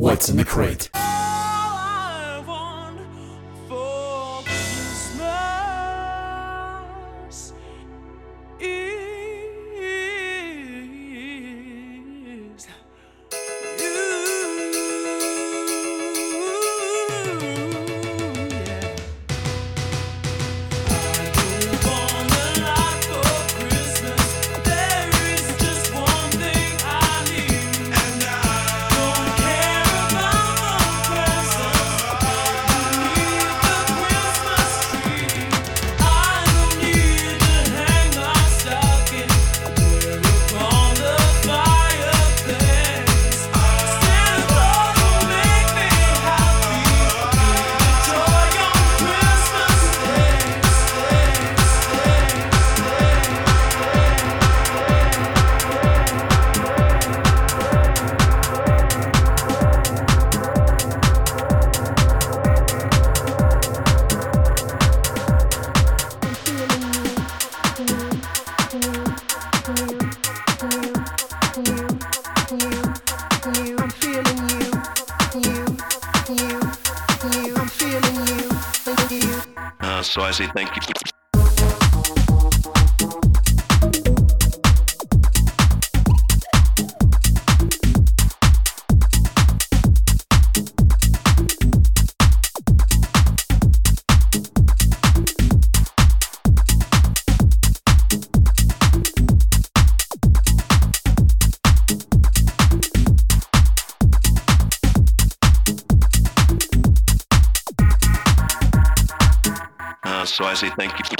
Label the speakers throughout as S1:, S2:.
S1: What's in the Crate?
S2: Thank you. Thank you.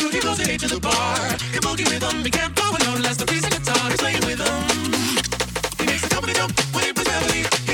S1: booty goes eight to the bar. Can boogie with We can't go alone unless the bass and guitar is playing with them. He makes the company jump when he plays melody.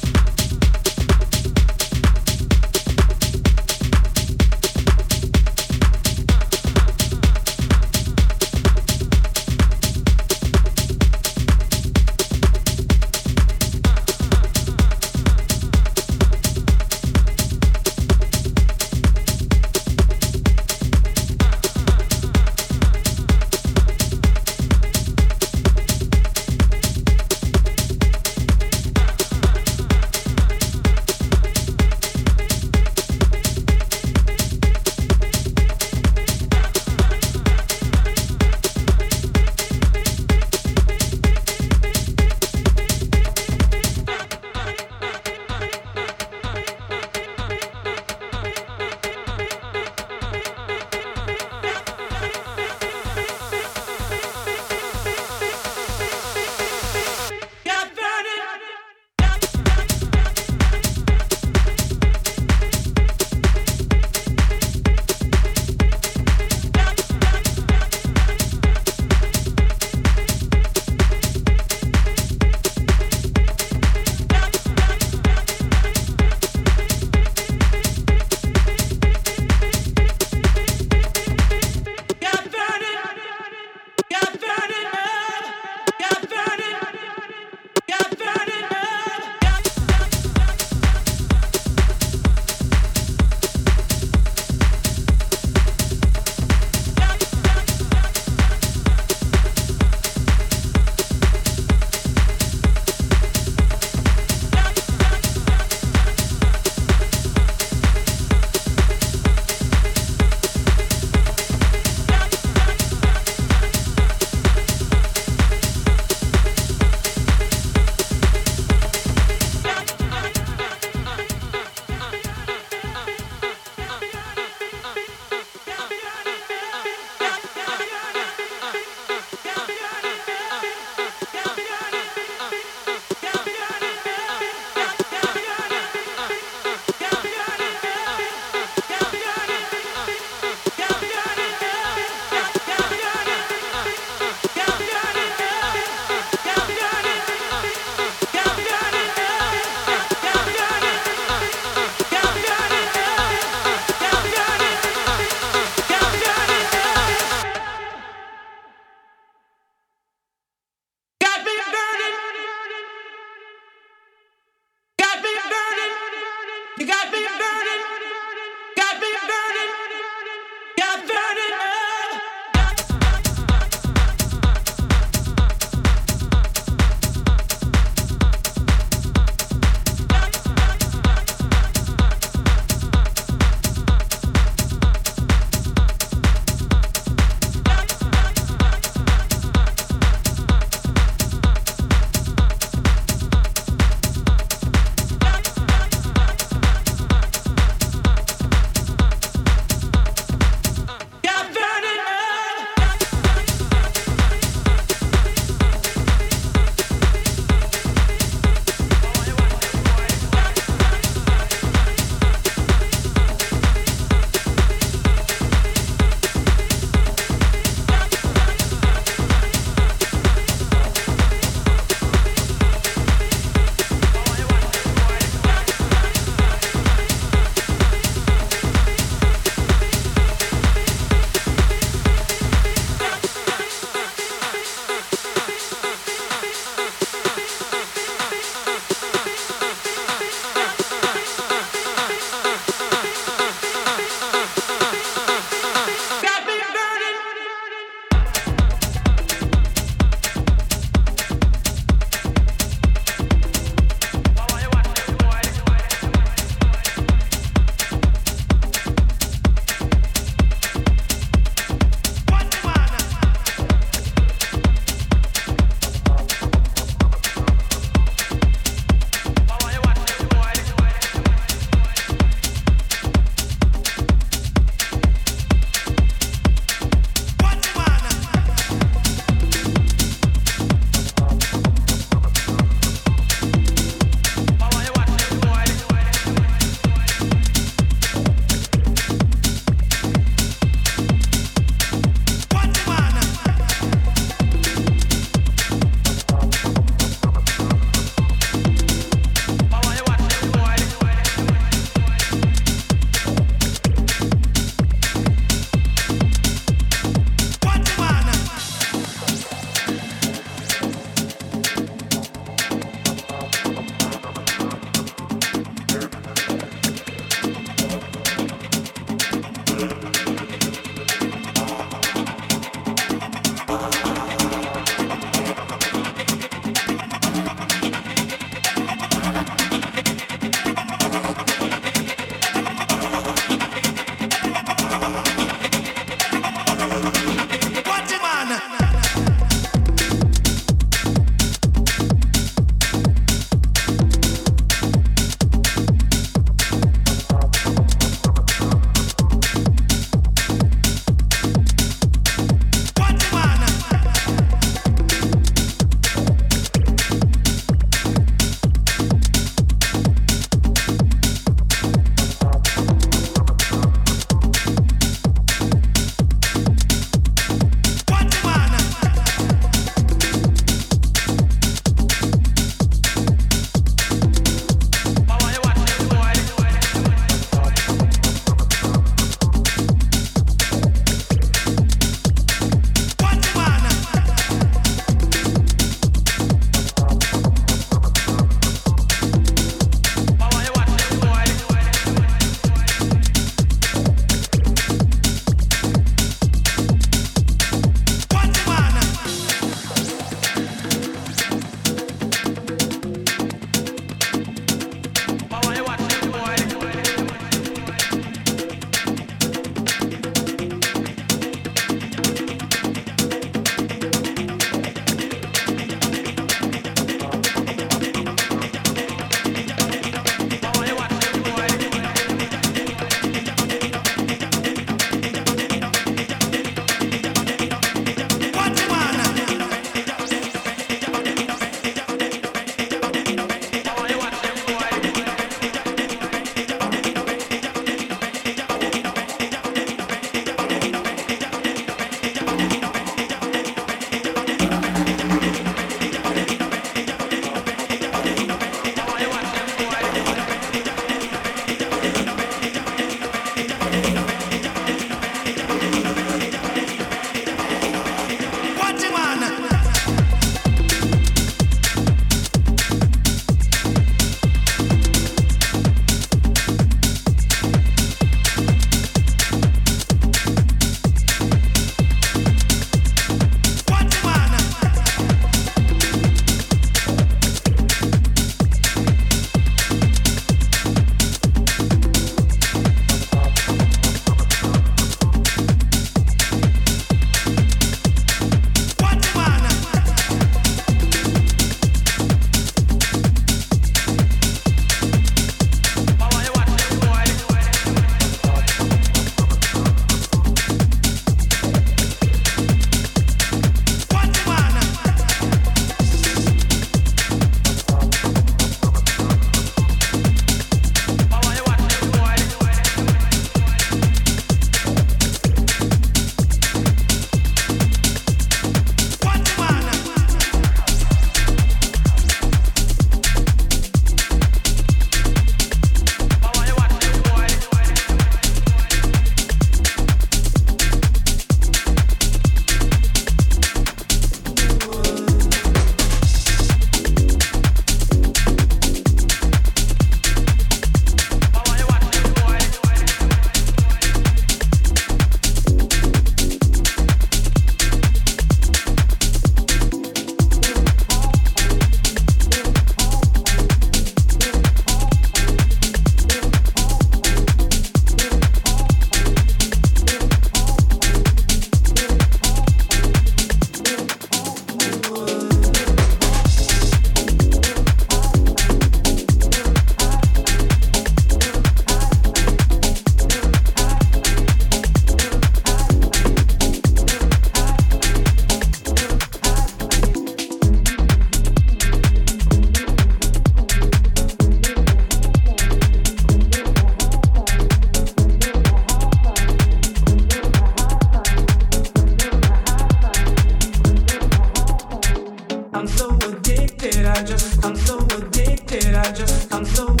S3: I'm so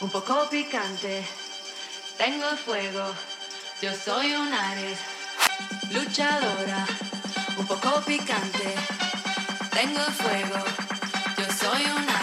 S4: un poco picante. Tengo fuego, yo soy un Ares, luchadora, un poco picante. Tengo fuego, yo soy un